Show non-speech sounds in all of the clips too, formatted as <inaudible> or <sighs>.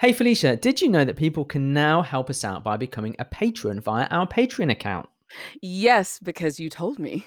Hey Felicia, did you know that people can now help us out by becoming a patron via our Patreon account? Yes, because you told me.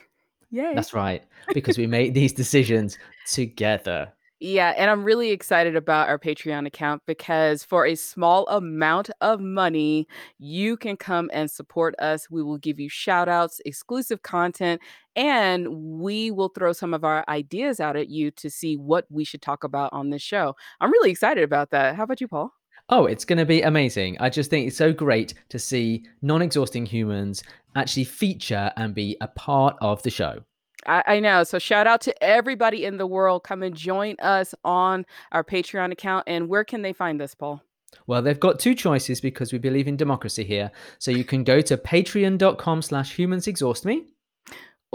Yay. That's right, because we made these decisions together. Yeah, and I'm really excited about our Patreon account because for a small amount of money, you can come and support us. We will give you shout outs, exclusive content, and we will throw some of our ideas out at you to see what we should talk about on this show. I'm really excited about that. How about you, Paul? Oh, it's going to be amazing. I just think it's so great to see non exhausting humans actually feature and be a part of the show. I, I, know. So shout out to everybody in the world. Come and join us on our Patreon account. And where can they find us, Paul? Well, they've got two choices because we believe in democracy here. So you can go to patreon.com slash humans exhaust me.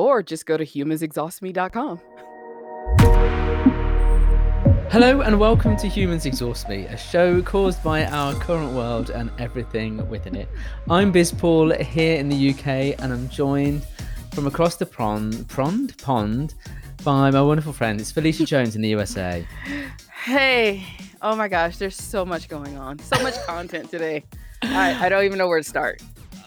Or just go to humansexhaustme.com. Hello and welcome to Humans Exhaust Me, a show caused by our current world and everything within it. I'm Biz Paul here in the UK and I'm joined from across the pond, pond, pond by my wonderful friend. It's Felicia Jones in the USA. Hey, oh my gosh, there's so much going on, so much content today. I, I don't even know where to start.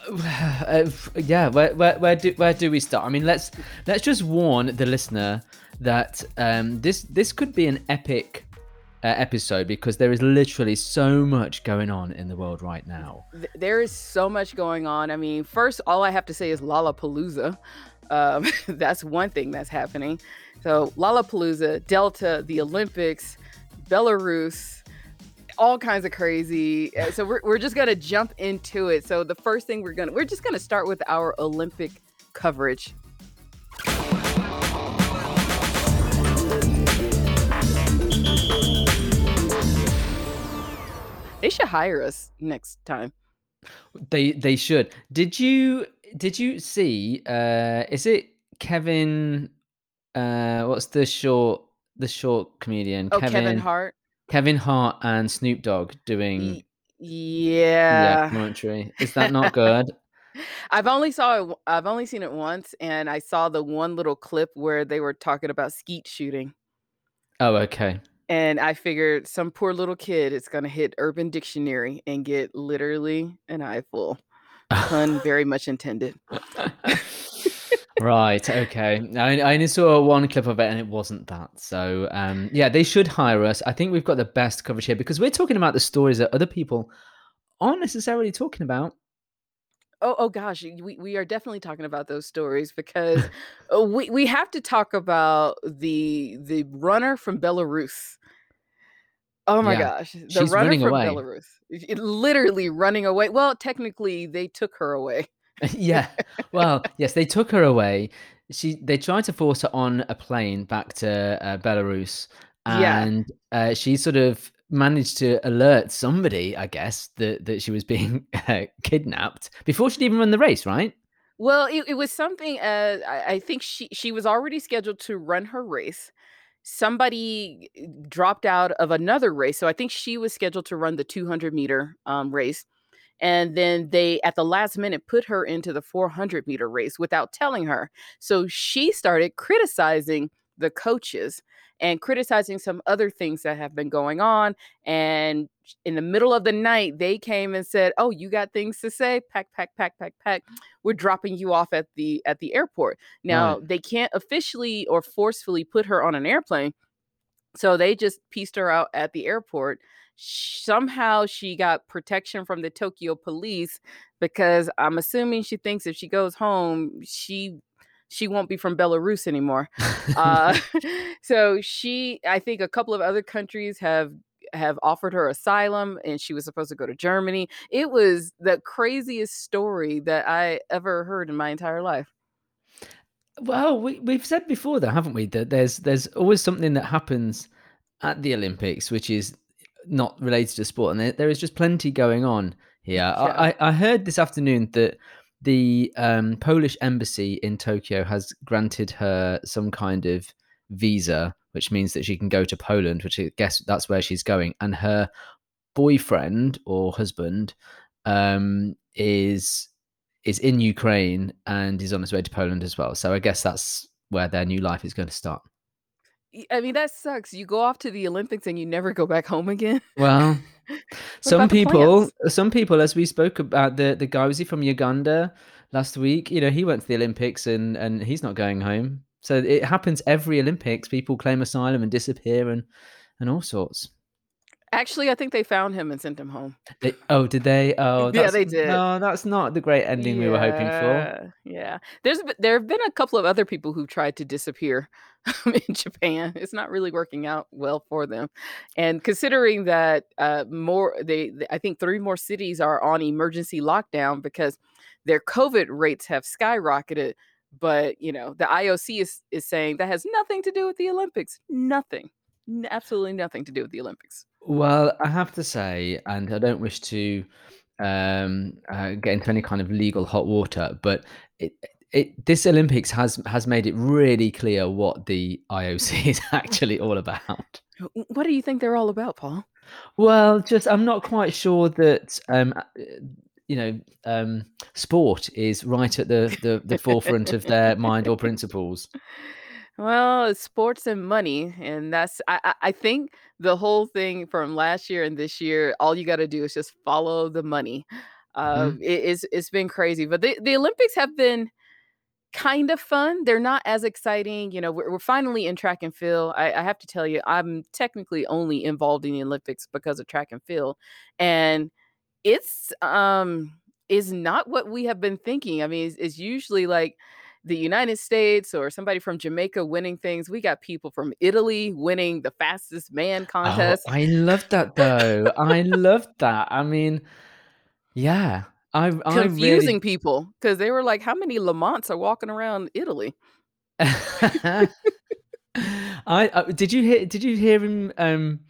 <sighs> Uh, yeah, where, where, where do where do we start? I mean, let's let's just warn the listener that um, this this could be an epic uh, episode because there is literally so much going on in the world right now. There is so much going on. I mean, first, all I have to say is Lollapalooza. Um, <laughs> that's one thing that's happening. So, Lollapalooza, Delta, the Olympics, Belarus, all kinds of crazy. Uh, so, we're, we're just going to jump into it. So, the first thing we're going to, we're just to start with our Olympic coverage. They should hire us next time. They they should. Did you did you see uh is it Kevin uh what's the short the short comedian oh, Kevin, Kevin Hart Kevin Hart and Snoop Dogg doing yeah yeah. commentary. Is that not good? <laughs> I've only saw it I've only seen it once and I saw the one little clip where they were talking about skeet shooting. Oh okay. And I figured some poor little kid is gonna hit Urban Dictionary and get literally an eyeful. Pun <laughs> very much intended. <laughs> right. Okay. I, I only saw one clip of it, and it wasn't that. So, um, yeah, they should hire us. I think we've got the best coverage here because we're talking about the stories that other people aren't necessarily talking about. Oh, oh gosh, we, we are definitely talking about those stories because uh, we, we have to talk about the the runner from Belarus. Oh my yeah. gosh, the She's runner from away. Belarus, it, literally running away. Well, technically, they took her away. <laughs> yeah. Well, yes, they took her away. She they tried to force her on a plane back to uh, Belarus, and yeah. uh, she sort of managed to alert somebody, I guess, that that she was being <laughs> uh, kidnapped before she'd even run the race, right? Well, it, it was something. Uh, I, I think she she was already scheduled to run her race. Somebody uh, dropped out of another race, so I think she was scheduled to run the 200 meter um, race. And then they, at the last minute, put her into the 400 meter race without telling her. So she started criticizing the coaches and criticizing some other things that have been going on. And in the middle of the night, they came and said, "Oh, you got things to say? Pack, pack, pack, pack, pack. We're dropping you off at the at the airport." Now right. they can't officially or forcefully put her on an airplane, so they just pieced her out at the airport. Somehow she got protection from the Tokyo police because I'm assuming she thinks if she goes home, she she won't be from Belarus anymore. uh, <laughs> <laughs> so she, I think, a couple of other countries have have offered her asylum, and she was supposed to go to Germany. It was the craziest story that I ever heard in my entire life. Well, we, we've said before, though, haven't we, that there's there's always something that happens at the Olympics which is not related to sport, and there, there is just plenty going on here. Yeah. I, I heard this afternoon that the um, Polish embassy in Tokyo has granted her some kind of visa, which means that she can go to Poland, which I guess that's where she's going. And her boyfriend or husband um, is is in Ukraine and is on his way to Poland as well. So I guess that's where their new life is going to start. I mean, that sucks. You go off to the Olympics and you never go back home again. Well, <laughs> What Some about the people plants? some people, as we spoke about the the guy was he from Uganda last week, you know, he went to the Olympics and and he's not going home. So it happens every Olympics, people claim asylum and disappear and and all sorts. Actually, I think they found him and sent him home. They oh, did they? Oh, Yeah, they did. no, that's not the great ending we were hoping for. Yeah, yeah. There's there have been a couple of other people who've tried to disappear <laughs> in Japan. It's not really working out well for them, and considering that, uh, more they th I think 3 more cities are on emergency lockdown because their COVID rates have skyrocketed, but, you know, the IOC is is saying that has nothing to do with the Olympics. Nothing. Absolutely nothing to do with the Olympics. Well, I have to say, and I don't wish to, um, uh, get into any kind of legal hot water, but it it this Olympics has has made it really clear what the IOC <laughs> is actually all about. W what do you think they're all about, Paul? Well, just I'm not quite sure that, um, uh, you know, um, sport is right at the the the forefront of their mind or <laughs> principles. Well, it's sports and money, and that's I I I think the whole thing from last year and this year, all you gotta do is just follow the money. Uh, Mhm. it it's it's been crazy, but the the Olympics have been kind of fun. They're not as exciting, you know, we're we're finally in track and field. I I have to tell you, I'm technically only involved in the Olympics because of track and field, and it's, um is not what we have been thinking. I mean, it's it's usually, like, the United States or somebody from Jamaica winning things. We got people from Italy winning the fastest man Oh, contest. I love that though. I loved that. I mean, yeah, I I really Confusing people 'cause they were like, "How many Lamonts are walking around Italy?" <laughs> I uh, did you hear did you hear him, um,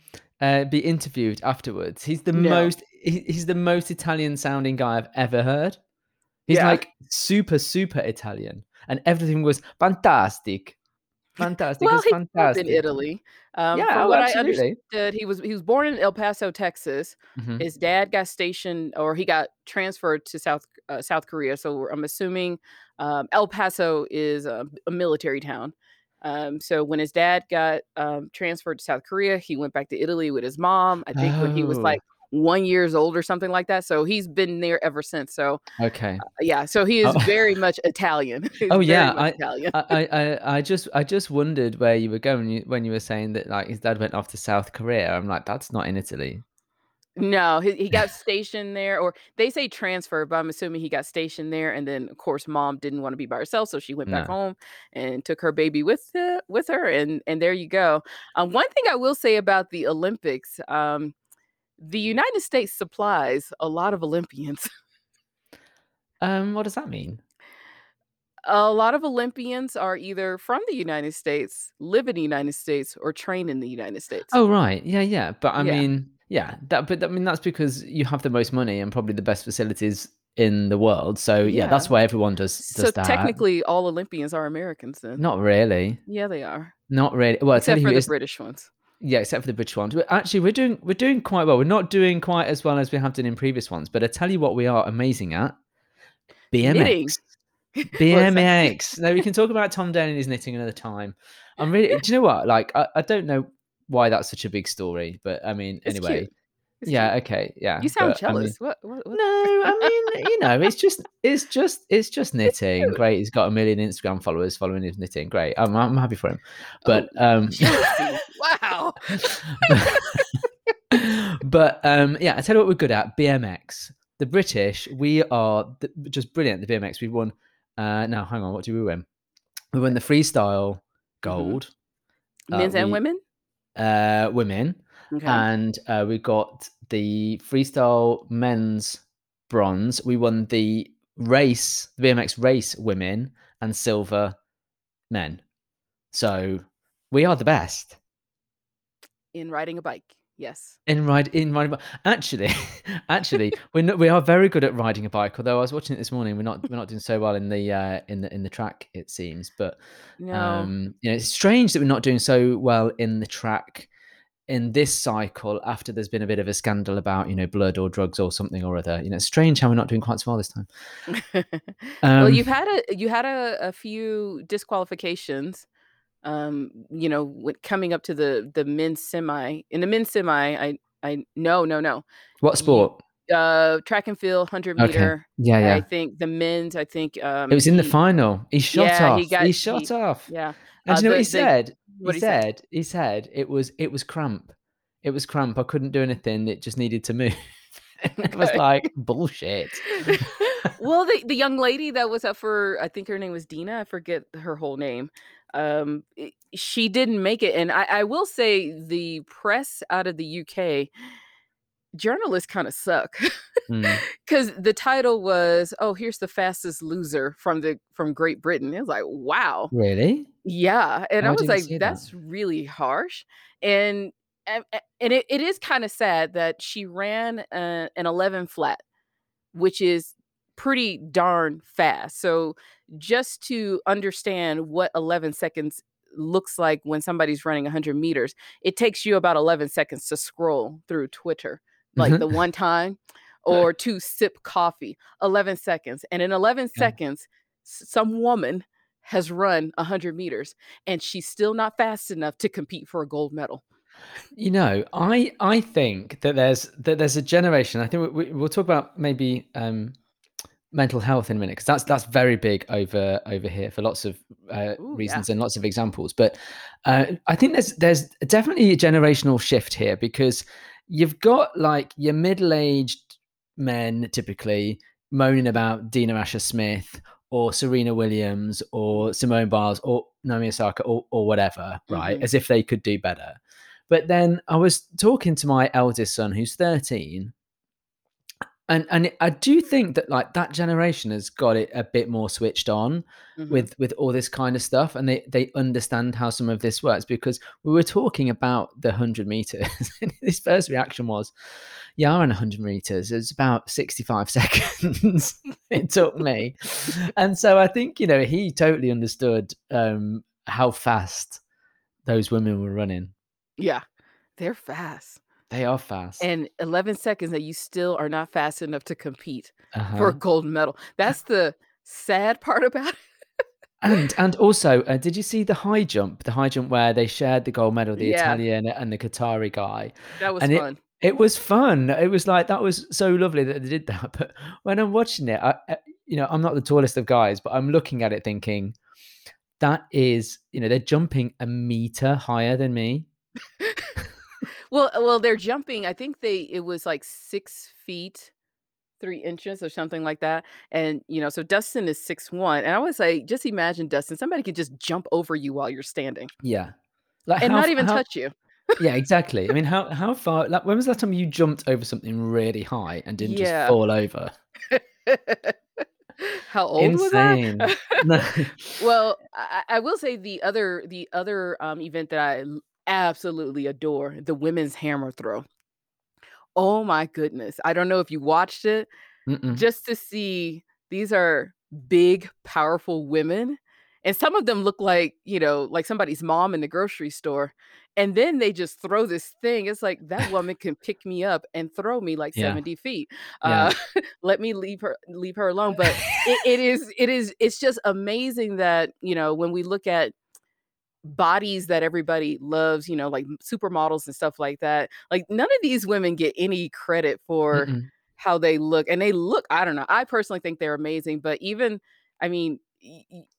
uh, be interviewed afterwards? He's the No. most he he's the most Italian sounding guy I've ever heard. He's, Yeah. like, super, super Italian, and everything was fantastic. Fantastic, Well, he grew in. Italy. Um, Yeah, from oh, what I understood, he was he was born in El Paso, Texas. Mhm. His dad got stationed or he got transferred to South uh, South Korea, so I'm assuming, um, El Paso is a a military town. Um, so when his dad got, um, transferred to South Korea, he went back to Italy with his mom, I think when he was, like, 1 years old or something like that, so he's been there ever since, so, Okay. uh, yeah, so he is Oh <laughs> very much Italian. <laughs> He's Oh, yeah, I Italian. I I I just I just wondered where you were going when you were saying that, like, his dad went off to South Korea. I'm like, "That's not in Italy." No, he he got <laughs> stationed there, or they say transfer, but I'm assuming he got stationed there, and then, of course, mom didn't wanna be by herself, so she went back No. home and took her baby with the with her, and and there you go. Um, one thing I will say about the Olympics, um, the United States supplies a lot of Olympians. <laughs> Um, what does that mean? A lot of Olympians are either from the United States, live in the United States, or train in the United States. Oh, right, yeah, yeah, but I Yeah. mean, yeah, that but I mean, that's because you have the most money and probably the best facilities in the world, so, yeah, Yeah. that's why everyone does So, that. technically, all Olympians are Americans then. Not really. Yeah, they are. Not really well, Except for the British ones. Yeah, except for the British ones. We're actually, we're doing we're doing quite well. We're not doing quite as well as we have done in previous ones, but I tell you what we are amazing at. BMX. <laughs> BMX. Now we can talk about Tom Daley and his knitting another time. I'm really do you know what? Like, I I don't know why that's such a big story, but, I mean, It's cute. It's Yeah, okay, yeah, You sound but, I mean jealous. What what what no, I mean, you know, it's just it's just it's just <laughs> knitting. cute. Great, he's got a 1,000,000 Instagram followers following his knitting. Great, I'm I'm happy for him. Oh, But, um. <laughs> Wow. <laughs> but um, yeah, I tell you what we're good at, BMX. The British, we are the just brilliant at the BMX. We've won uh, now hang on, what do we win? We won the freestyle Mhm. gold. Uh, Men's and we women? uh, women, M'kay. and, uh, we got the freestyle men's bronze. We won the race the BMX race women and silver men. So, we are the best. In riding a bike, yes. In ride in riding a bi actually <laughs> actually, we're not we are very good at riding a bike, although I was watching it this morning, we're not we're not doing so well in the, uh, in the in the track, it seems, but, No. um, you know, it's strange that we're not doing so well in the track in this cycle after there's been a bit of a scandal about, you know, blood or drugs or something or other. You know, it's strange how we're not doing quite so well this time. <laughs> Well, Um you've had a you had a a few disqualifications, um, you know, when coming up to the the men's semi. In the men's semi, I I no, no, no. What You sport? uh, track and field, 100 Okay. meter. Yeah, I think the men's, I think, It um, was in the final. He shot yeah, he off. got He shot he off. yeah. And Uh, you know what he the the said? He he say? said he said it was it was cramp. It was cramp. I couldn't do anything. It just needed to move. <laughs> It was like, <laughs> "Bullshit." <laughs> Well, the the young lady that was up for I think her name was Dina, I forget her whole name. Um, she didn't make it, and I I will say the press out of the UK journalists kinda suck. Mm. 'Cause the title was, "Oh, here's the fastest loser from the from Great Britain." It was like, "Wow." Really? Yeah, and Oh, I was like, see that. "That's really harsh." And and and it it is kinda sad that she ran, uh, an 11 flat, which is pretty darn fast. So, just to understand what 11 seconds looks like when somebody's running 100 meters, it takes you about 11 seconds to scroll through Twitter, like, the one time, or to sip coffee, 11 seconds. And in 11 Yeah. seconds, some woman has run 100 meters, and she's still not fast enough to compete for a gold medal. You know, I I think that there's that there's a generation, I think we we'll talk about maybe, um, mental health in a minute because that's that's very big over over here for lots of, uh, Ooh, yeah. reasons and lots of examples. But, uh, I think there's there's definitely a generational shift here because you've got, like, your middle-aged men typically moaning about Dina Asher Smith or Serena Williams or. Simone Biles or Naomi Osaka or or whatever, right? Mhm. As if they could do better. But then I was talking to my eldest son who's 13 and and I do think that, like, that generation has got it a bit more switched on Mhm. with with all this kind of stuff, and they they understand how some of this works because we were talking about the 100 meters, <laughs> and his first reaction was, "Yeah, I ran 100 meters. It was about 65 <laughs> seconds it took me." And so I think, you know, he totally understood, um, how fast those women were running. Yeah. They're fast. They are fast. And 11 seconds that you still are not fast enough to compete for a Uh-huh. gold medal. That's <laughs> the sad part about it. And and also, uh, did you see the high jump? The high jump where they shared the gold medal, the Yeah. Italian and the Qatari guy, That was and it fun. it was fun. It was like, that was so lovely that they did that, but when I'm watching it, I I you know, I'm not the tallest of guys, but I'm looking at it thinking, "That is" you know, they're jumping a meter higher than me. <laughs> Well uh, well, they're jumping I think they it was, like, 6 feet, 3 inches or something like that, and, you know, so Dustin is six one, and I was like, "Just imagine, Dustin, somebody could just jump over you while you're standing." Yeah. Like, And how not even how touch you. yeah, exactly. I mean, how <laughs> how far like, when was that time you jumped over something really high and didn't just fall over? <laughs> How old was that? Insane. <laughs> Well, I I will say the other the other, um, event that I absolutely adore, the women's hammer throw. Oh my goodness. I don't know if you watched it, Mm-mm. just to see these are big, powerful women, and some of them look like, you know, like somebody's mom in the grocery store, and then they just throw this thing, it's like, "That <laughs> woman can pick me up and throw me like Yeah. 70 feet. Yeah. Uh, <laughs> let me leave her leave her alone." But <laughs> it it is it is it's just amazing that, you know, when we look at bodies that everybody loves, you know, like supermodels and stuff like that, like, none of these women get any credit for Mm-mm. how they look, and they look I don't know, I personally think they're amazing, but even I mean,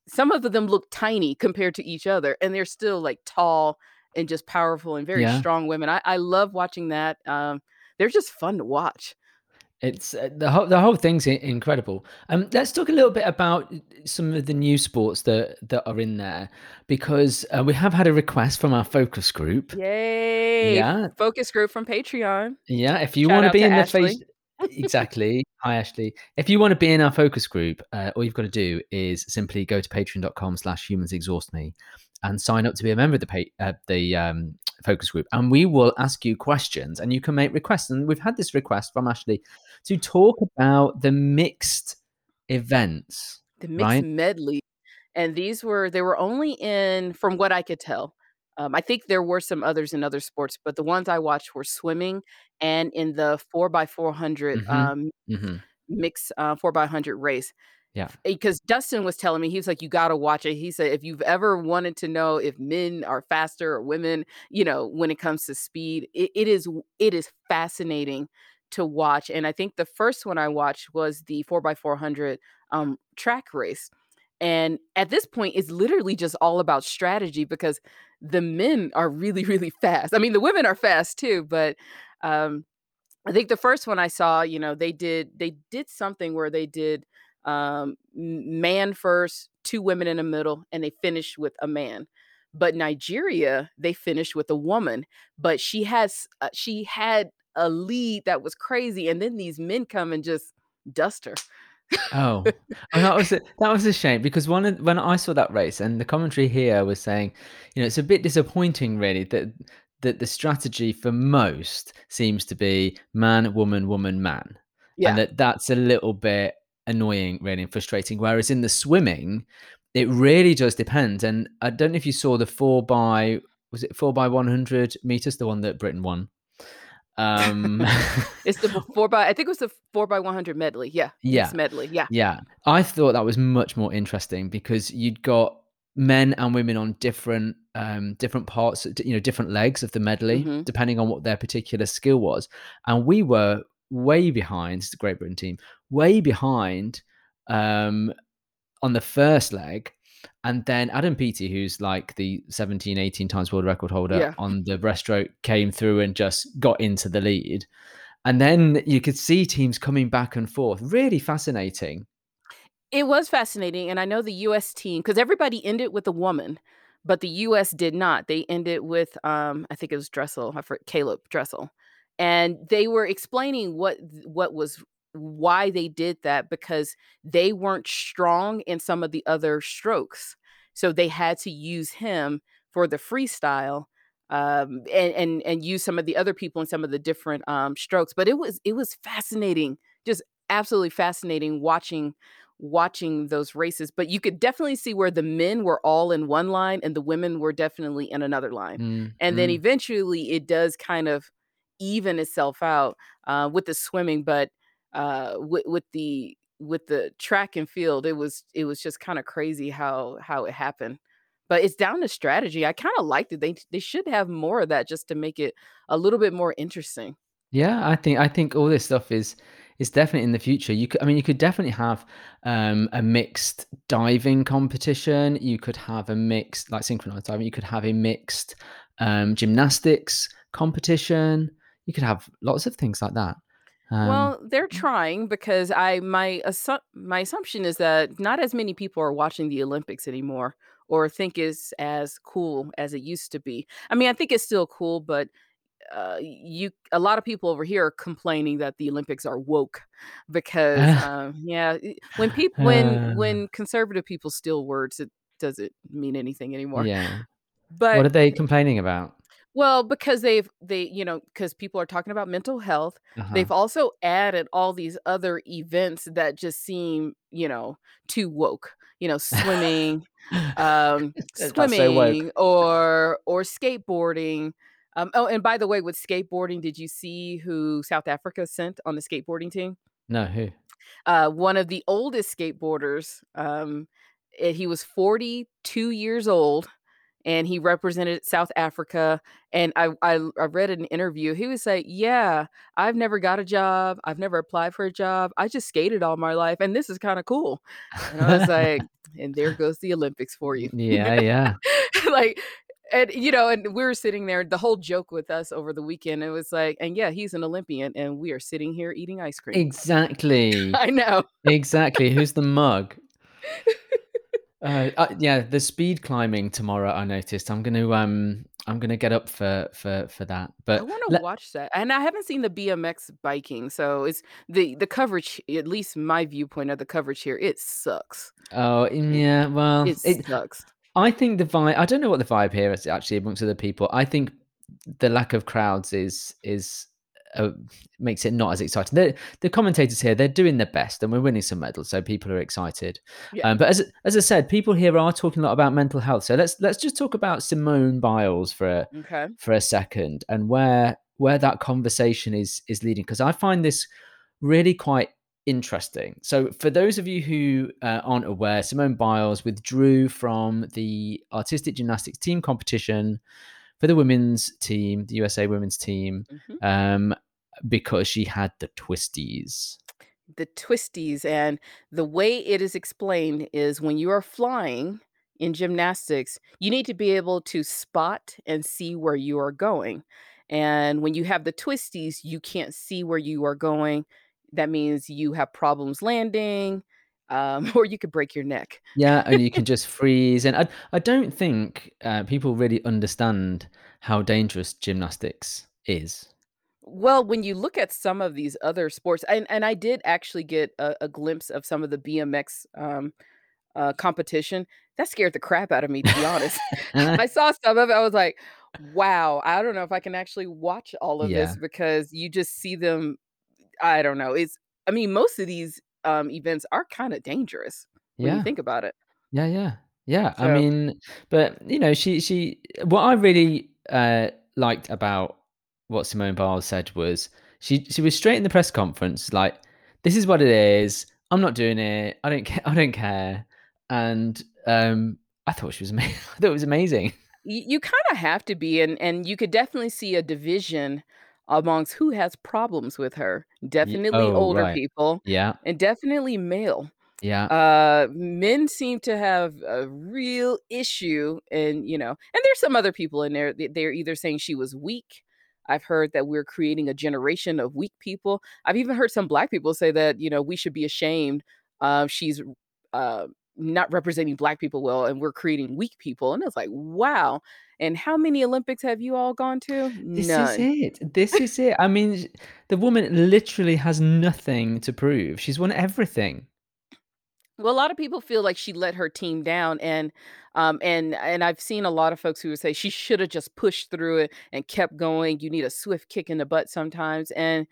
some of them look tiny compared to each other, and they're still, like, tall and just powerful and very Yeah. strong women. I I love watching that, um, they're just fun to watch. It's, uh, the whole the whole thing's incredible. Um, let's talk a little bit about some of the new sports that that are in there because, uh, we have had a request from our focus group. Yay! Yeah. focus group from Patreon. Yeah, if you be to in the face exactly. Hi, Ashley. If you wanna be in our focus group, uh, all you've gotta do is simply go to patreon.com/humansexhaustme and sign up to be a member of the pa uh, the, um, focus group, and we will ask you questions, and you can make requests, and we've had this request from Ashley to talk about the mixed events, The mixed right? medley, and these were they were only in from what I could tell, um, I think there were some others in other sports, but the ones I watched were swimming and in the 4 by 400, Mhm. um, Mhm. mix uh, 4 by 100 race. Yeah. 'cause Dustin was telling me, he was like, "You gotta watch it." He said, "If you've ever wanted to know if men are faster or women, you know, when it comes to speed, it it is, it is fascinating to watch." And I think the first one I watched was the 4x400, um, track race. And at this point, it's literally just all about strategy because the men are really, really fast. I mean, the women are fast too, but, um, I think the first one I saw, you know, they did they did something where they did, um, man first, 2 women in the middle, and they finished with a man. But Nigeria, they finished with a woman, but she has uh, she had a lead that was crazy, and then these men come and just dust her. Oh. Oh, that was a that was a shame because one of when I saw that race and the commentary here was saying, you know, it's a bit disappointing really that that the strategy for most seems to be man, woman, woman, man, and Yeah. that that's a little bit annoying really and frustrating, whereas in the swimming, it really does depend, and I don't know if you saw the 4 by was it 4 by 100 meters, the one that Britain won? Um <laughs> It's the 4 by I think it was the 4 by 100 medley, yeah, Yeah. medley, yeah. Yeah. I thought that was much more interesting because you'd got men and women on different, um, different parts, you know, different legs of the medley, Mhm. depending on what their particular skill was, and we were way behind- the Great Britain team- way behind, um, on the first leg, and then Adam Peaty, who's like the 17, 18 times world record holder Yeah. on the breaststroke, came through and just got into the lead, and then you could see teams coming back and forth. Really fascinating. It was fascinating, and I know the US team, because everybody ended with a woman, but the US did not. They ended with, um, I think it was Dressel, I for Caeleb Dressel, and they were explaining what what was why they did that because they weren't strong in some of the other strokes, so they had to use him for the freestyle, um, and and and use some of the other people in some of the different, um, strokes, but it was it was fascinating, just absolutely fascinating watching watching those races, but you could definitely see where the men were all in one line and the women were definitely in another line, Mm, and then mm. eventually it does kind of even itself out, uh, with the swimming, but, uh, with with the with the track and field, it was it was just kinda crazy how how it happened, but it's down to strategy. I kinda liked it. They they should have more of that just to make it a little bit more interesting. Yeah, I think I think all this stuff is is definitely in the future. You cou I mean, you could definitely have, um, a mixed diving competition, you could have a mixed like, synchronized diving, you could have a mixed, um, gymnastics competition, you could have lots of things like that. Um Well, they're trying because I my assup my assumption is that not as many people are watching the Olympics anymore or think it's as cool as it used to be. I mean, I think it's still cool, but, uh, you a lotta people over here are complaining that the Olympics are woke because, <laughs> um yeah, when people when when conservative people steal words, it doesn't mean anything anymore. Yeah. But what are they complaining about? Well, because they've they you know because people are talking about mental health, Uh-huh. they've also added all these other events that just seem, you know, too woke, you know, swimming, um, <laughs> That's so woke. swimming or or skateboarding, um oh, and by the way, with skateboarding, did you see who South Africa sent on the skateboarding team? No, who? Uh, one of the oldest skateboarders, um, eh, he was 42 years old, and he represented South Africa, and I I I read an interview, he was like, "Yeah, I've never got a job, I've never applied for a job, I just skated all my life, and this is kinda cool." And I was like, "And there goes the Olympics for you." Yeah, <laughs> yeah. Like and, you know, and we were sitting there, the whole joke with us over the weekend, it was like, "And yeah, he's an Olympian, and we are sitting here eating ice cream." Exactly. <laughs> I know. Exactly, who's the mug? <laughs> Uh, uh, yeah, the speed climbing tomorrow, I noticed. I'm gonna, um, I'm gonna get up for for for that, But I wanna le watch that, and I haven't seen the BMX biking, so it's the the coverage, at least my viewpoint of the coverage here, it sucks. Oh, yeah, well, it it sucks. I think the vibe. I don't know what the vibe here is actually amongst other people. I think the lack of crowds is is, uh, makes it not as exciting. The the commentators here, they're doing their best, and we're winning some medals, so people are excited. Yeah. Um, but as as I said, people here are talking a lot about mental health, so let's let's just talk about Simone Biles for a M'kay. for a second and where where that conversation is is leading because I find this really quite interesting. So, for those of you who uh, aren't aware, Simone Biles withdrew from the artistic gymnastics team competition for the women's team, the USA women's team, Mhm. um, because she had the twisties. The twisties, and the way it is explained is when you are flying in gymnastics, you need to be able to spot and see where you are going, and when you have the twisties, you can't see where you are going. That means you have problems landing, um, <laughs> or you could break your neck. Yeah, and you can <laughs> just freeze, and I I don't think, uh, people really understand how dangerous gymnastics is. Well, when you look at some of these other sports and and I did actually get a a glimpse of some of the BMX, um, uh, competition. That scared the crap out of me, to be honest. <laughs> <laughs> I saw some of it, I was like, "Wow, I don't know if I can actually watch all of Yeah. this," because you just see them I don't know, it's I mean, most of these, um, events are kinda dangerous when you Yeah. think about it. Yeah, yeah. Yeah, I So mean but, you know, she she what I really, uh, liked about what Simone Biles said was she she was straight in the press conference, like, "This is what it is. I'm not doing it. I don't care. I don't care." And, um, I thought she was ama <laughs> I thought it was amazing. You kinda have to be, and and you could definitely see a division amongst who has problems with her. Definitely oh, older right. people, Yeah. and definitely male. Yeah. Uh, men seem to have a real issue and, you know and there's some other people in there, they're either saying she was weak. I've heard that we're creating a generation of weak people. I've even heard some black people say that, you know, we should be ashamed, uh, she's, uh, not representing black people well, and we're creating weak people, and it's like, "Wow." And how many Olympics have you all gone to? This is it. This is it. I mean, the woman literally has nothing to prove. She's won everything. Well, a lot of people feel like she let her team down, and, um, and and I've seen a lot of folks who would say she shoulda just pushed through it and kept going. You need a swift kick in the butt sometimes, and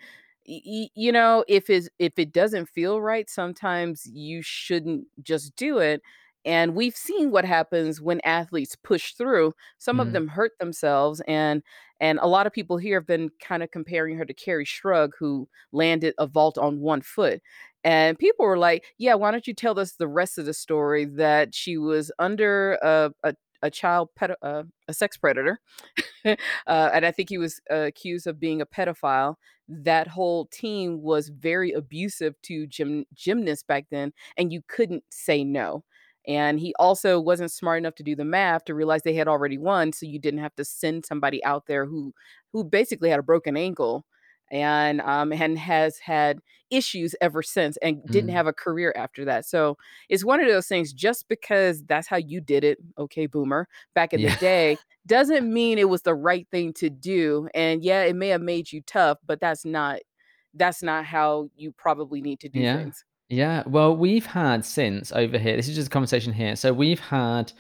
y y you know, if it's if it doesn't feel right, sometimes you shouldn't just do it, and we've seen what happens when athletes push through. Some of Mm. them hurt themselves, and and a lot of people here have been kinda comparing her to Kerri Strug, who landed a vault on 1 foot, and people were like, "Yeah, why don't you tell us the rest of the story that she was under a a a child pedo uh, a sex predator, <laughs> uh, and I think he was accused of being a pedophile. That whole team was very abusive to gym gymnasts back then, and you couldn't say no, and he also wasn't smart enough to do the math to realize they had already won, so you didn't have to send somebody out there who who basically had a broken ankle and, um, and has had issues ever since and didn't Mm. have a career after that." So, it's one of those things, just because that's how you did it, okay, boomer, back in the day, doesn't mean it was the right thing to do, and yeah, it may have made you tough, but that's not that's not how you probably need to do Yeah. things. Yeah. Well, we've had since over here this is just a conversation here. So we've had,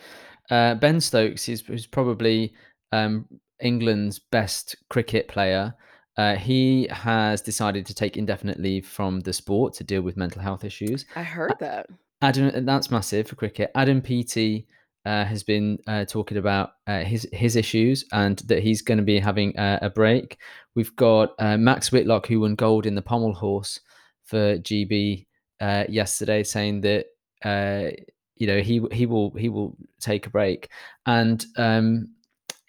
uh, Ben Stokes, he's who's probably, um, England's best cricket player. Uh, he has decided to take indefinite leave from the sport to deal with mental health issues. I heard that. Adam that's massive for cricket. Adam Peaty, uh, has been, uh, talking about, uh, his his issues and that he's gonna be having a a break. We've got, uh, Max Whitlock, who won gold in the pommel horse for GB, uh, yesterday, saying that, uh, you know, he he will he will take a break, and, um,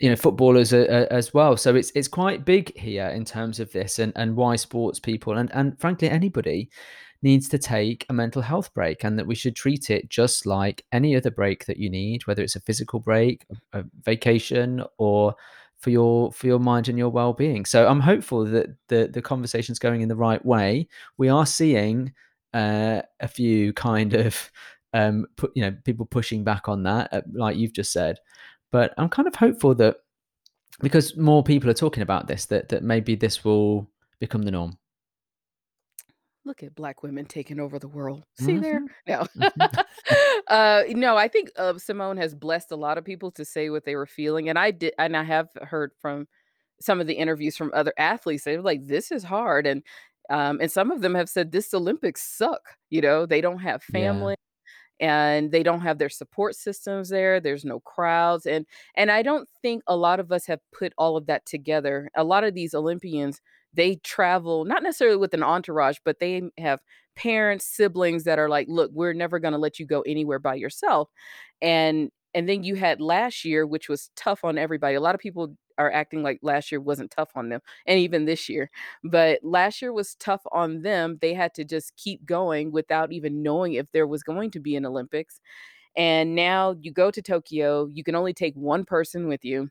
you know, footballers as well. So it's it's quite big here in terms of this and and why sports people and and frankly, anybody needs to take a mental health break, and that we should treat it just like any other break that you need, whether it's a physical break, a vacation, or for your for your mind and your well-being. So I'm hopeful that the the conversation's going in the right way. We are seeing, uh, a few kind of, um, pu you know, people pushing back on that, uh, like you've just said. But I'm kind of hopeful that because more people are talking about this, that that maybe this will become the norm. Look at black women taking over the world. See there? Mhm. No. Mhm. <laughs> <laughs> Uh, no, I think, uh, Simone has blessed a lot of people to say what they were feeling, and I did, and I have heard from some of the interviews from other athletes, they were like, "This is hard," and, um, and some of them have said, "This Olympics suck," you know? They don't have Yeah. And they don't have their support systems there, there's no crowds, and and I don't think a lot of us have put all of that together. A lot of these Olympians they travel not necessarily with an entourage, but they have parents, siblings that are like, "Look, we're never gonna let you go anywhere by yourself." And and then you had last year, which was tough on everybody. A lot of people are acting like last year wasn't tough on them, and even this year. But last year was tough on them. They had to just keep going without even knowing if there was going to be an Olympics. And now you go to Tokyo, you can only take one person with you.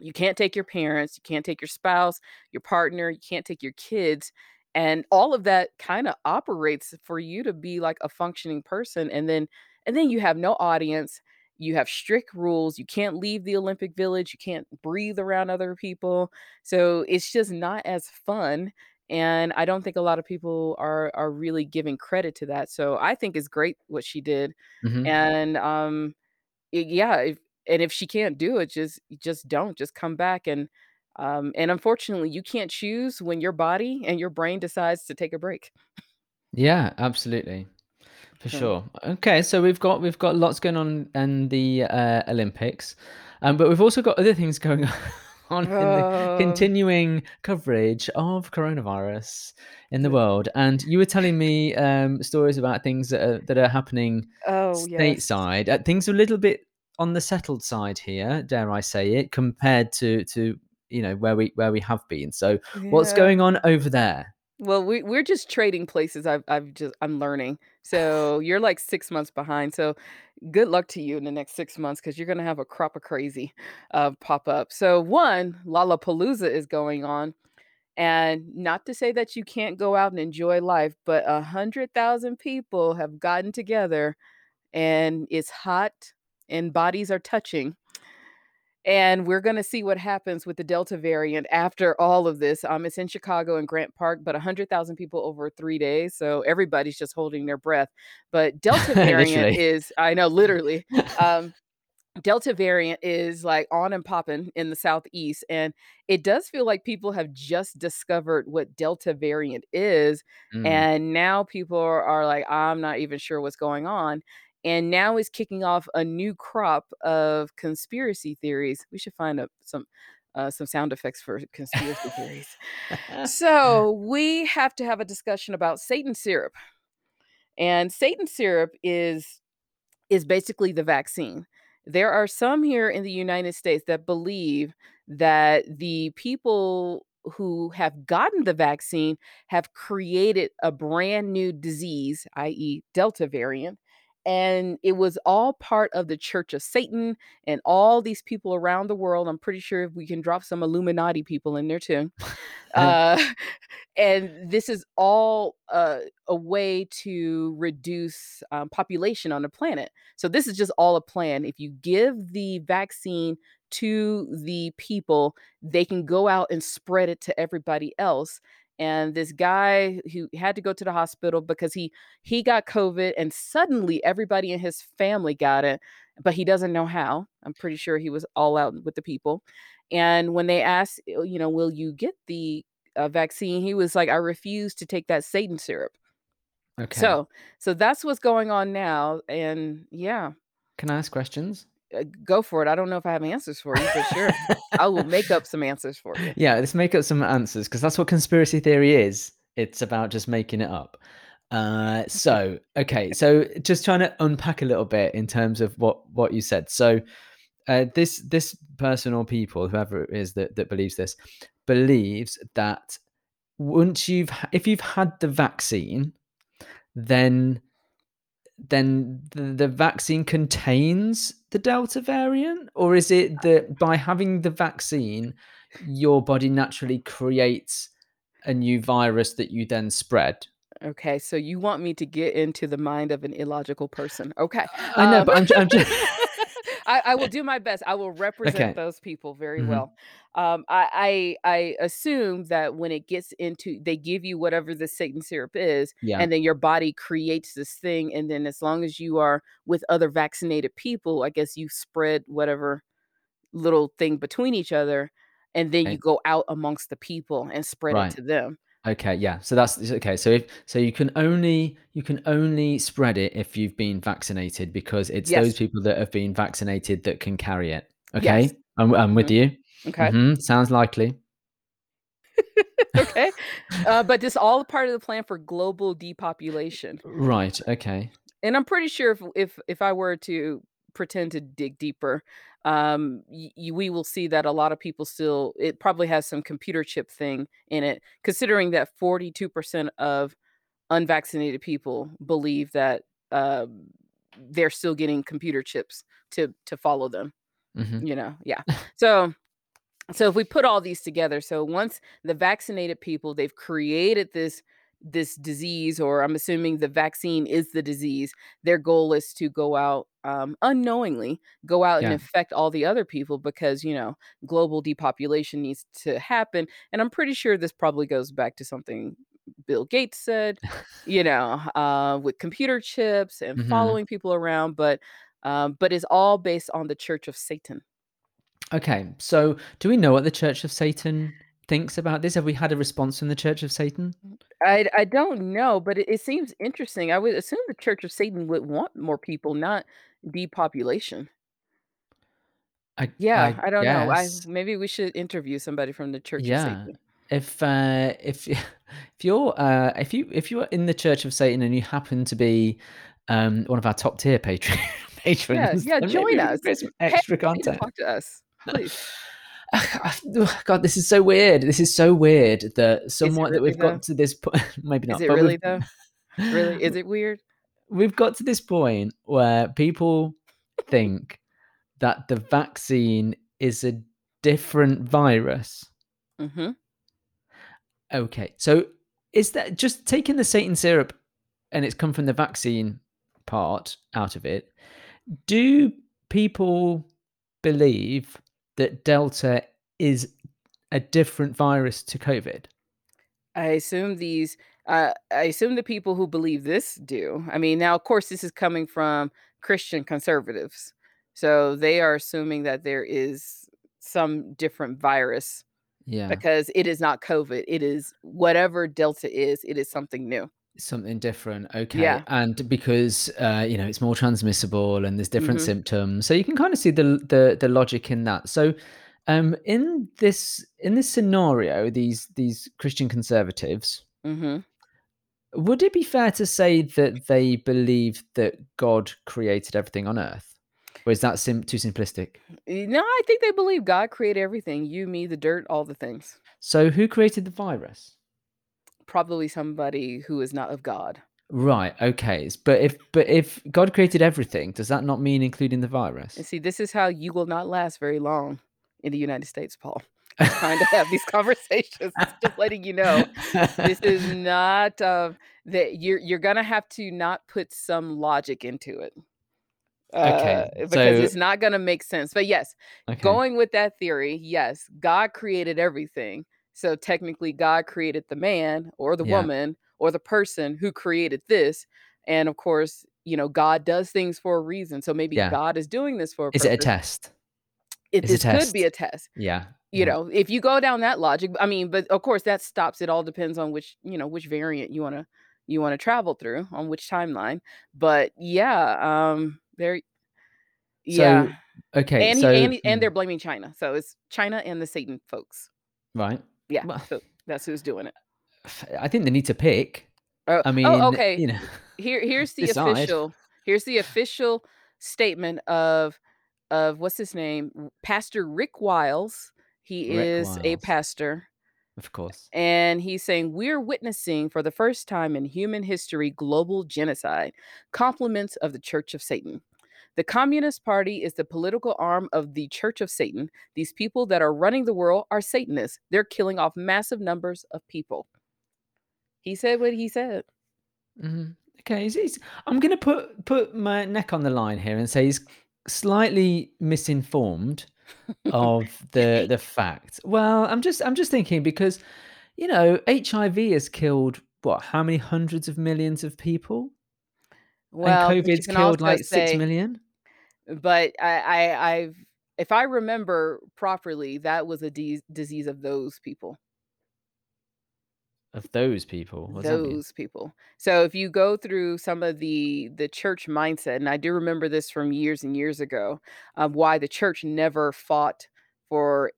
You can't take your parents, you can't take your spouse, your partner, you can't take your kids. And all of that kinda operates for you to be like a functioning person. And then and then you have no audience, you have strict rules, you can't leave the Olympic Village, you can't breathe around other people. So it's just not as fun. And I don't think a lot of people are are really giving credit to that. So I think it's great what she did. Mhm. And, um, y yeah, if and if she can't do it, just just don't, just come back and, um, and unfortunately, you can't choose when your body and your brain decides to take a break. Yeah, absolutely. For So sure. Okay, so we've got we've got lots going on in the, uh, Olympics, um, but we've also got other things <laughs> going on in the Oh. continuing coverage of coronavirus in the world, and you were telling me, um, stories about things that are that are happening Oh, yes. stateside. Uh, things are a little bit on the settled side here, dare I say it, compared to to, you know, where we where we have been. So what's going on over there? Well, we we're just trading places. I've I've just I'm learning. <sighs> So you're like 6 months behind. So good luck to you in the next 6 months because you're gonna have a crop of crazy, uh, pop up. So 1, Lollapalooza is going on, and not to say that you can't go out and enjoy life, but a 100,000 people have gotten together, and it's hot, and bodies are touching. And we're gonna see what happens with the Delta variant after all of this. Um, it's in Chicago and Grant Park, but 100,000 people over 3 days, so everybody's just holding their breath. But Delta <laughs> variant is I know, literally. <laughs> Um, Delta variant is, like, on and popping in the Southeast, and it does feel like people have just discovered what Delta variant is, Mm. and now people are are like, "I'm not even sure what's going on." And now is kicking off a new crop of conspiracy theories. We should find some, uh, some sound effects for conspiracy theories. <laughs> So, we have to have a discussion about Satan syrup. And Satan syrup is is basically the vaccine. There are some here in the United States that believe that the people who have gotten the vaccine have created a brand new disease, i.e. Delta variant, and it was all part of the Church of Satan and all these people around the world. I'm pretty sure if we can drop some Illuminati people in there too. <laughs> Uh, <laughs> and this is all a a way to reduce, um, population on the planet. So this is just all a plan. If you give the vaccine to the people, they can go out and spread it to everybody else. And this guy who had to go to the hospital because he he got COVID and suddenly everybody in his family got it, but he doesn't know how. I'm pretty sure he was all out with the people. And when they asked, uh, you know, "Will you get the, uh, vaccine?" He was like, "I refuse to take that Satan syrup." Okay. So so that's what's going on now, and yeah. Can I ask questions? Uh, go for it. I don't know if I have answers for you, but sure. I will make up some answers for you. Yeah, let's make up some answers because that's what conspiracy theory is. It's about just making it up. Uh, <laughs> so, okay, so just trying to unpack a little bit in terms of what what you said. So, uh, this this person or people, whoever it is that that believes this, believes that once you've if you've had the vaccine, then then the the vaccine contains the Delta variant? Or is it that by having the vaccine, your body naturally creates a new virus that you then spread? Okay, so you want me to get into the mind of an illogical person. Okay. I know, Um, but I'm I'm j <laughs> <laughs> I I will do my best. I will represent Okay. those people very Mhm. well. Um, I I I assume that when it gets into they give you whatever the Satan syrup is, Yeah. and then your body creates this thing, and then as long as you are with other vaccinated people, I guess you spread whatever little thing between each other, and then you go out amongst the people and spread it to them. Okay, yeah, so that's okay, so if so you can only you can only spread it if you've been vaccinated because it's those people that have been vaccinated that can carry it. Yes. Okay? I'm I'm with Mhm. you. Okay. Mhm, sounds likely. <laughs> Okay? <laughs> Uh, but this all part of the plan for global depopulation. Right, okay. And I'm pretty sure if if if I were to pretend to dig deeper, um, y y we will see that a lot of people still it probably has some computer chip thing in it, considering that 42% of unvaccinated people believe that, um, they're still getting computer chips to to follow them, Mhm. you know? Yeah. <laughs> So so if we put all these together, so once the vaccinated people, they've created this this disease, or I'm assuming the vaccine is the disease, their goal is to go out, um, unknowingly, go out and Yeah. infect all the other people because, you know, global depopulation needs to happen, and I'm pretty sure this probably goes back to something Bill Gates said, you know, uh, with computer chips and Mhm. following people around, but, um, but it's all based on the Church of Satan. Okay, so do we know what the Church of Satan thinks about this? Have we had a response from the Church of Satan? I I don't know, but it it seems interesting. I would assume the Church of Satan would want more people, not depopulation. I Yeah, I I don't know. I maybe we should interview somebody from the Church of Yeah. Satan. If, uh, if <laughs> if you're, uh, if you if you are in the Church of Satan and you happen to be, um, one of our top tier patron <laughs> patrons, yeah, maybe join us. some extra to content. talk to us, please. <sighs> God, this is so weird. This is so weird that it somewhat that <laughs> we've though? got to this point, maybe not. Is it really though? Really, is it weird? we've got to this point where people think that the vaccine is a different virus. Mhm. Okay, so is that just taking the Satan syrup and it's come from the vaccine part out of it, do people believe that Delta is a different virus to COVID? I assume these uh, I assume the people who believe this do. I mean, now, of course, this is coming from Christian conservatives, so they are assuming that there is some different virus Yeah. because it is not COVID, it is whatever Delta is, it is something new. Something different, okay, Yeah. and because, uh, you know, it's more transmissible and there's different Mhm. symptoms, so you can kinda see the the the logic in that. So, um, in this in this scenario, these these Christian conservatives mm-hmm. would it be fair to say that they believe that God created everything on Earth? Or is that sim too simplistic? No, I think they believe God created everything, you, me, the dirt, all the things. So who created the virus? Probably somebody who is not of God. Right, okay, but if but if God created everything, does that not mean including the And virus? see, this is how you will not last very long in the United States, Paul. <laughs> Trying to have these conversations, just letting you know. This is <laughs> not, uh that you're you're gonna have to not put some logic into it. Uh, Okay, because so it's not gonna make sense, but yes, Okay. going with that theory, yes, God created everything, so technically God created the man, or the Yeah. woman, or the person who created this, and of course, you know, God does things for a reason, so maybe Yeah. God is doing this for a Is it a test? If It's a this could be a test. Yeah, You yeah. know, if you go down that logic, I mean, but of course that stops, it all depends on which, you know, which variant you wanna you wanna travel through, on which timeline, but yeah, um, very So Yeah, okay, and so and he and hmm. they're blaming China, so it's China and the Satan folks. Right. Yeah, Well so that's who's doing it. I think they need to pick. Oh I oh, mean, okay. you know, Here here's <laughs> the decide. official here's the official statement of of what's his name? Pastor Rick Wiles. He Rick is a pastor Of course. and he's saying, "We're witnessing for the first time in human history global genocide, compliments of the Church of Satan. The Communist Party is the political arm of the Church of Satan. These people that are running the world are Satanists. They're killing off massive numbers of people." He said what he said. Mhm. Okay, he's he's I'm gonna put put my neck on the line here and say he's slightly misinformed of <laughs> the the fact. Well, I'm just I'm just thinking because, you know, HIV has killed, what, how many 100s of millions of people? And Well, you COVID's killed, like, six say million? But I I I've if I remember properly, that was a dease disease of those people. Of those people? What does that mean? Those people. So, if you go through some of the the church mindset, and I do remember this from years and years ago, of why the church never fought for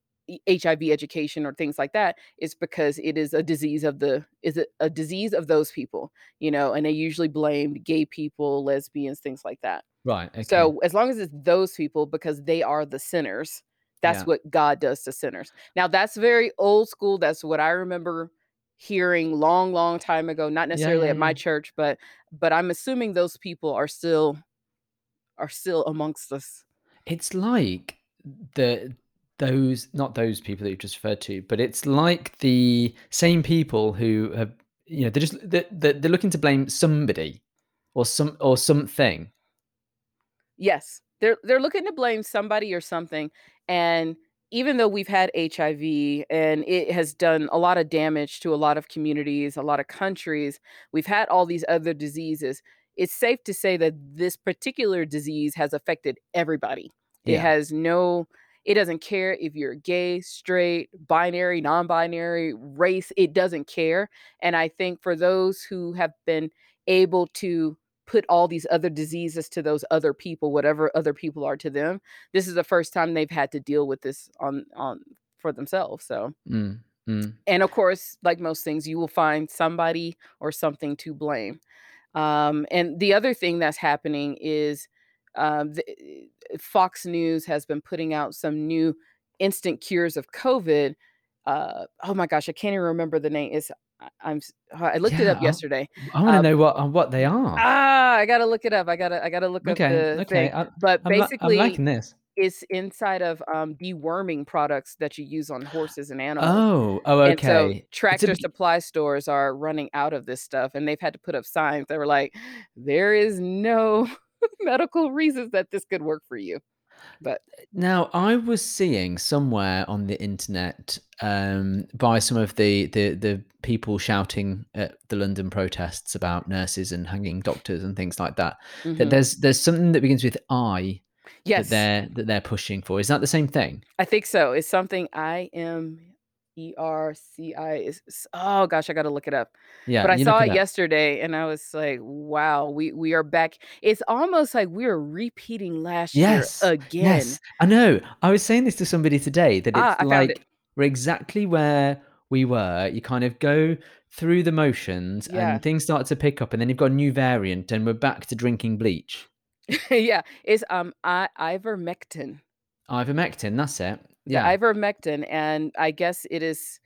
HIV education or things like that is because it is a disease of the is it a disease of those people, you know, and they usually blamed gay people, lesbians, things like that. Right, okay. So, as long as it's those people because they are the sinners, that's Yeah. what God does to sinners. Now that's very old school, that's what I remember hearing long, long time ago, not Yeah, necessarily yeah, at my church, but but I'm assuming those people are still are still amongst us. It's like the those not those people that you just referred to, but it's like the same people who have you know, they're just they're they're they're looking to blame somebody or some or something. Yes, they're they're looking to blame somebody or something, and even though we've had HIV and it has done a lot of damage to a lot of communities, a lot of countries, we've had all these other diseases, it's safe to say that this particular disease has affected everybody. It has no it doesn't care if you're gay, straight, binary, non-binary, race, it doesn't care, and I think for those who have been able to put all these other diseases to those other people, whatever other people are to them, this is the first time they've had to deal with this on on for themselves, so Mm, mm. and of course, like most things, you will find somebody or something to blame. Um, and the other thing that's happening is, um, the eh, Fox News has been putting out some new instant cures of COVID. Uh, oh my gosh, I can't even remember the name. It's I I'm s I looked it up yesterday. I wanna Uh know what uh, what they are. Ah, I gotta look it up. I gotta I gotta look up Okay, the okay, thing. I But I'm li I'm basically, liking this. it's inside of, um, deworming products that you use on horses and animals. Oh, oh, And so okay. It's a Tractor Supply stores are running out of this stuff, and they've had to put up signs that were like, "There is no <laughs> medical reasons that this could work for you." But Now, I was seeing somewhere on the internet, um, by some of the the the people shouting at the London protests about nurses and hanging doctors and things like that, that Mhm. there's there's something that begins with I yes. that they're that they're pushing for. Is that the same thing? I think so. It's something I-M-E-R-C-I is oh gosh, I gotta look it up. Yeah, But I saw it it yesterday and I was like, "Wow, we we are back." It's almost like we're repeating last year Yes, again. yes, I know. I was saying this to somebody today that Ah, it's I found it. like we're exactly where we were. You kind of go through the motions Yeah. and things start to pick up, and then you've got a new variant and we're back to drinking bleach. <laughs> Yeah, it's, um, I Ivermectin. Ivermectin, that's it. The Yeah. Ivermectin, and I guess it is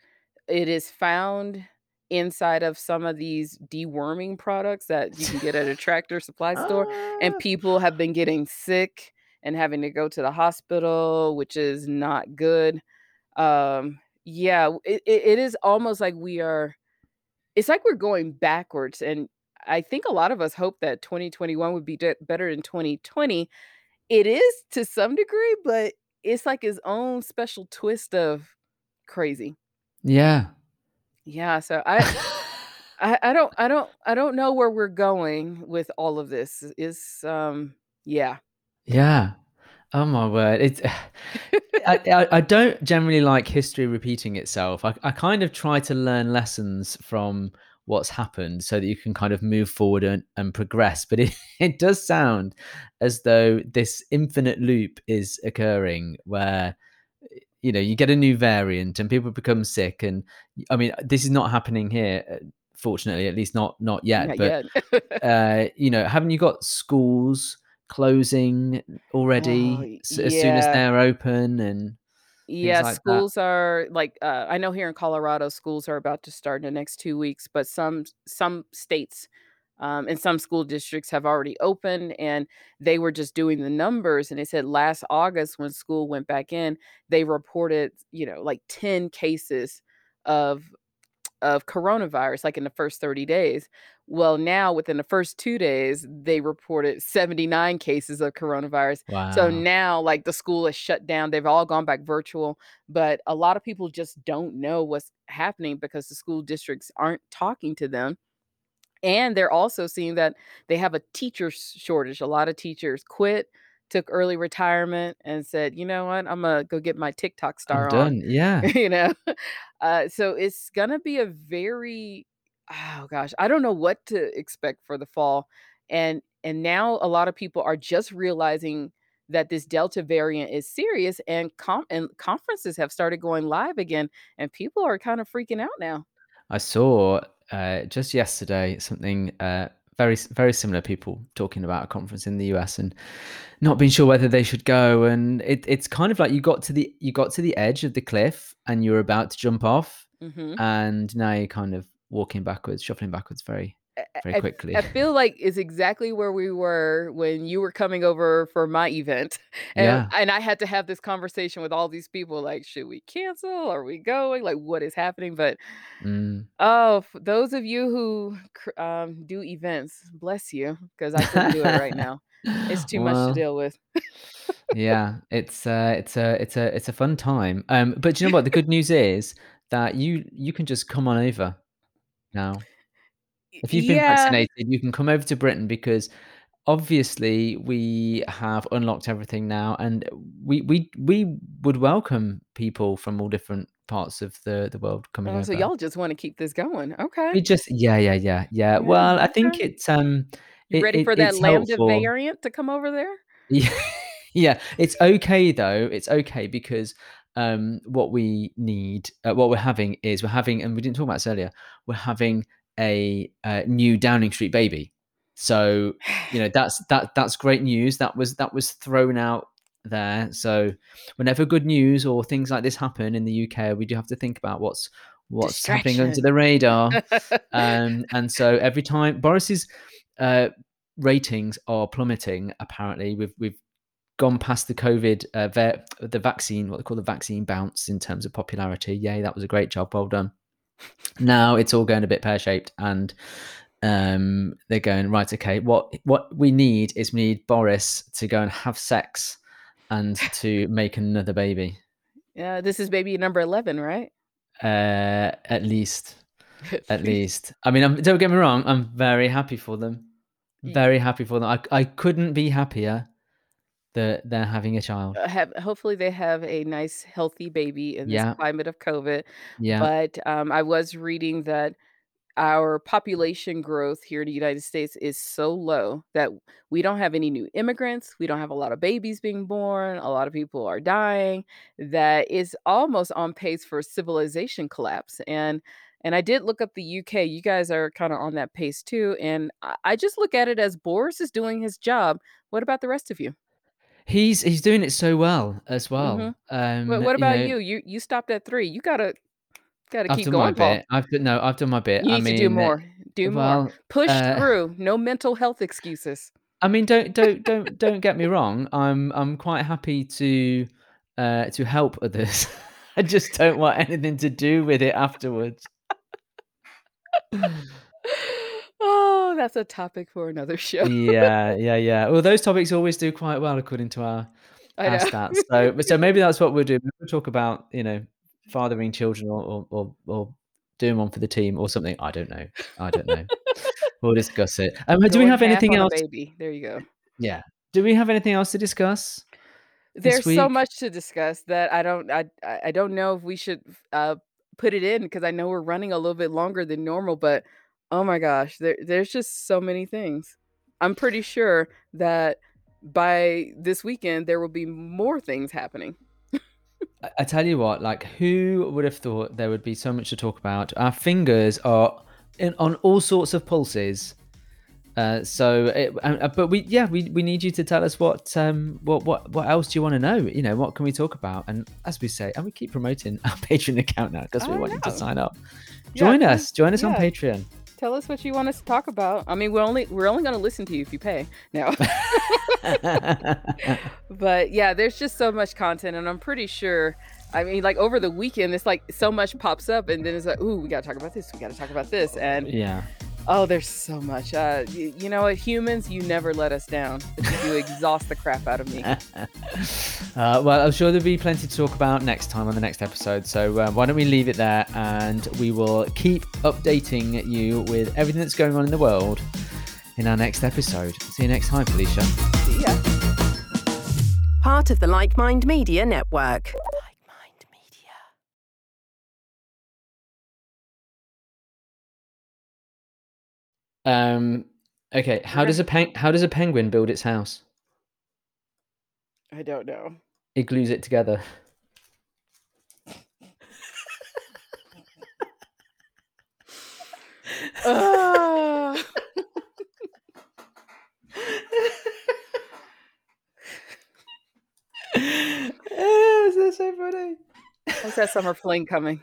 it is found inside of some of these deworming products that you can get at a <laughs> Tractor Supply store, and Ah. people have been getting sick and having to go to the hospital, which is not good. Um, yeah, it it is almost like we are it's like we're going backwards, and I think a lot of us hope that 2021 would be better than 2020. It is to some degree, but it's like his own special twist of crazy. Yeah. Yeah, so <laughs> I I I don't I don't I don't know where we're going with all of this. Is um yeah. Yeah. Oh my word. It's <sighs> I I I don't generally like history repeating itself. I I kind of try to learn lessons from what's happened so that you can kind of move forward and and progress, but it <laughs> it does sound as though this infinite loop is occurring where, you know, you get a new variant and people become sick. And i mean, this is not happening here, uh, fortunately, at least not not yet, Not but, yet. <laughs> uh, you know, haven't you got schools closing Oh, already s as soon as they're open? And things Yeah, like that? schools are like, uh I know here in Colorado, schools are about to start in the next 2 weeks, but some some states, um, and some school districts have already opened, and they were just doing the numbers, and they said last August when school went back in, they reported, you know, like 10 cases of of coronavirus, like, in the first 30 days. Well, now within the first 2 days, they reported 79 cases of coronavirus. So now, like, the school is shut down, they've all gone back virtual, but a lot of people just don't know what's happening because the school districts aren't talking to them, and they're also seeing that they have a teacher shortage. A lot of teachers quit, took early retirement, and said, "You know what? Imma go get my TikTok I'm star on." done, yeah. <laughs> You know? Uh, so it's gonna be a very oh gosh, I don't know what to expect for the fall, and and now a lot of people are just realizing that this Delta variant is serious, and com and conferences have started going live again, and people are kind of freaking out now. I saw, uh, just yesterday something, uh, very very similar people talking about a conference in the US and not being sure whether they should go, and it it's kind of like you got to the you got to the edge of the cliff, and you're about to jump off, Mhm. and now you're kind of walking backwards, shuffling backwards very, very quickly. I feel like it's exactly where we were when you were coming over for my event, <laughs> and Yeah. and I had to have this conversation with all these people, like, "Should we cancel? Are we going? Like, what is happening?" But Mm. oh, those of you who um, do events, bless you, because I couldn't do it right <laughs> now. It's too much to deal with. <laughs> yeah, it's a it's a it's a it's a fun time, um, but do you know what? The good news is that you you can just come on over now. If you've been yeah. vaccinated, you can come over to Britain because obviously we have unlocked everything now, and we we we would welcome people from all different parts of the the world coming Oh, so over. y'all just wanna keep this going. Okay. We just yeah, yeah, yeah, yeah. Yeah, Well, I think it's, um, You it ready it for that Lambda helpful. variant to come over there? <laughs> Yeah, yeah, it's okay though, it's okay because, um, what we need uh, what we're having is we're having and we didn't talk about this earlier, we're having a, uh, new Downing Street baby. So, you know, that's that that's great news. That was that was thrown out there. So, whenever good news or things like this happen in the UK, we do have to think about what's what's happening under the radar. <laughs> Um, and so every time Boris's, uh, ratings are plummeting, apparently. We've we've gone past the COVID, uh, va the vaccine what they call the vaccine bounce in terms of popularity. Yay, that was a great job, well done. Now it's all going a bit pear-shaped and, um, they're going, "Right, okay, what what we need is we need Boris to go and have sex and <laughs> to make another baby." Yeah, this is baby number 11, right? Uh, at least, <laughs> At least. I mean, um, don't get me wrong, I'm very happy for them. Very happy for them. I couldn't be happier that they're having a child. Uh, have hopefully, they have a nice healthy baby in this Yeah. climate of COVID, Yeah. but, um, I was reading that our population growth here in the United States is so low that we don't have any new immigrants, we don't have a lot of babies being born, a lot of people are dying, that is almost on pace for civilization collapse, and and I did look up the UK, you guys are kinda on that pace too, and I I just look at it as Boris is doing his job. What about the rest of you? He's he's doing it so well as well. What Um, what you about know you? You you stopped at 3, you gotta gotta I've keep done going, Paul. bit. I've d no, I've done my bit. You I need to do more. Do more. Push uh through. No mental health excuses. I mean, don't don't don't don't get me wrong. I'm I'm quite happy to, uh, to help others. <laughs> I just don't want anything to do with it afterwards. <laughs> Oh, that's a topic for another <laughs> show. Yeah, yeah, yeah. Well, those topics always do quite well according to our our stats. So so <laughs> maybe that's what we'll do. We'll talk about, you know, fathering children or or or or doing one for the team or something. I don't know. I don't know. <laughs> We'll discuss it. Um, do we have anything else baby. There you go. Yeah. Do we have anything else to discuss There's so much to discuss that I don't I I don't know if we should uh, put it in because I know we're running a little bit longer than normal, but, oh my gosh, there there's just so many things. I'm pretty sure that by this weekend, there will be more things happening. I I tell you what, like, who would have thought there would be so much to talk about? Our fingers are in on all sorts of pulses. Uh, so it uh, but we yeah, we we need you to tell us what, um, what what what else do you wanna know? You know, what can we talk about? And as we say and we keep promoting <laughs> our Patreon account now because we want you to sign up. Join tell us. Join us on. Patreon. Tell us what you want us to talk about. I mean, we're only we're only gonna listen to you if you pay. No. <laughs> But, yeah, there's just so much content, and I'm pretty sure I mean, like, over the weekend, it's like so much pops up, and then it's like, "Ooh, we gotta talk about this, we gotta talk about this," and Yeah. Oh, there's so much. Uh, y you know what? Humans, you never let us down, but you exhaust the crap out of me. <laughs> Uh, well, I'm sure there'll be plenty to talk about next time on the next episode. So, uh, why don't we leave it there, and we will keep updating you with everything that's going on in the world in our next episode. See you next time, Felicia. See ya. Part of the Like Mind Media Network. Um, okay, how does a pen how does a penguin build its house? I don't know. It glues it together. <laughs> <laughs> Oh, that's so funny. How's that summer fling coming?